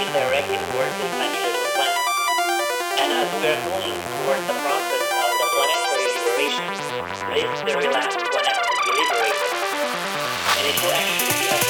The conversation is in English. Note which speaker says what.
Speaker 1: is directed towards this tiny planet. And as we are going towards the process of the planetary liberation, this very last planet will be liberated. And it will actually be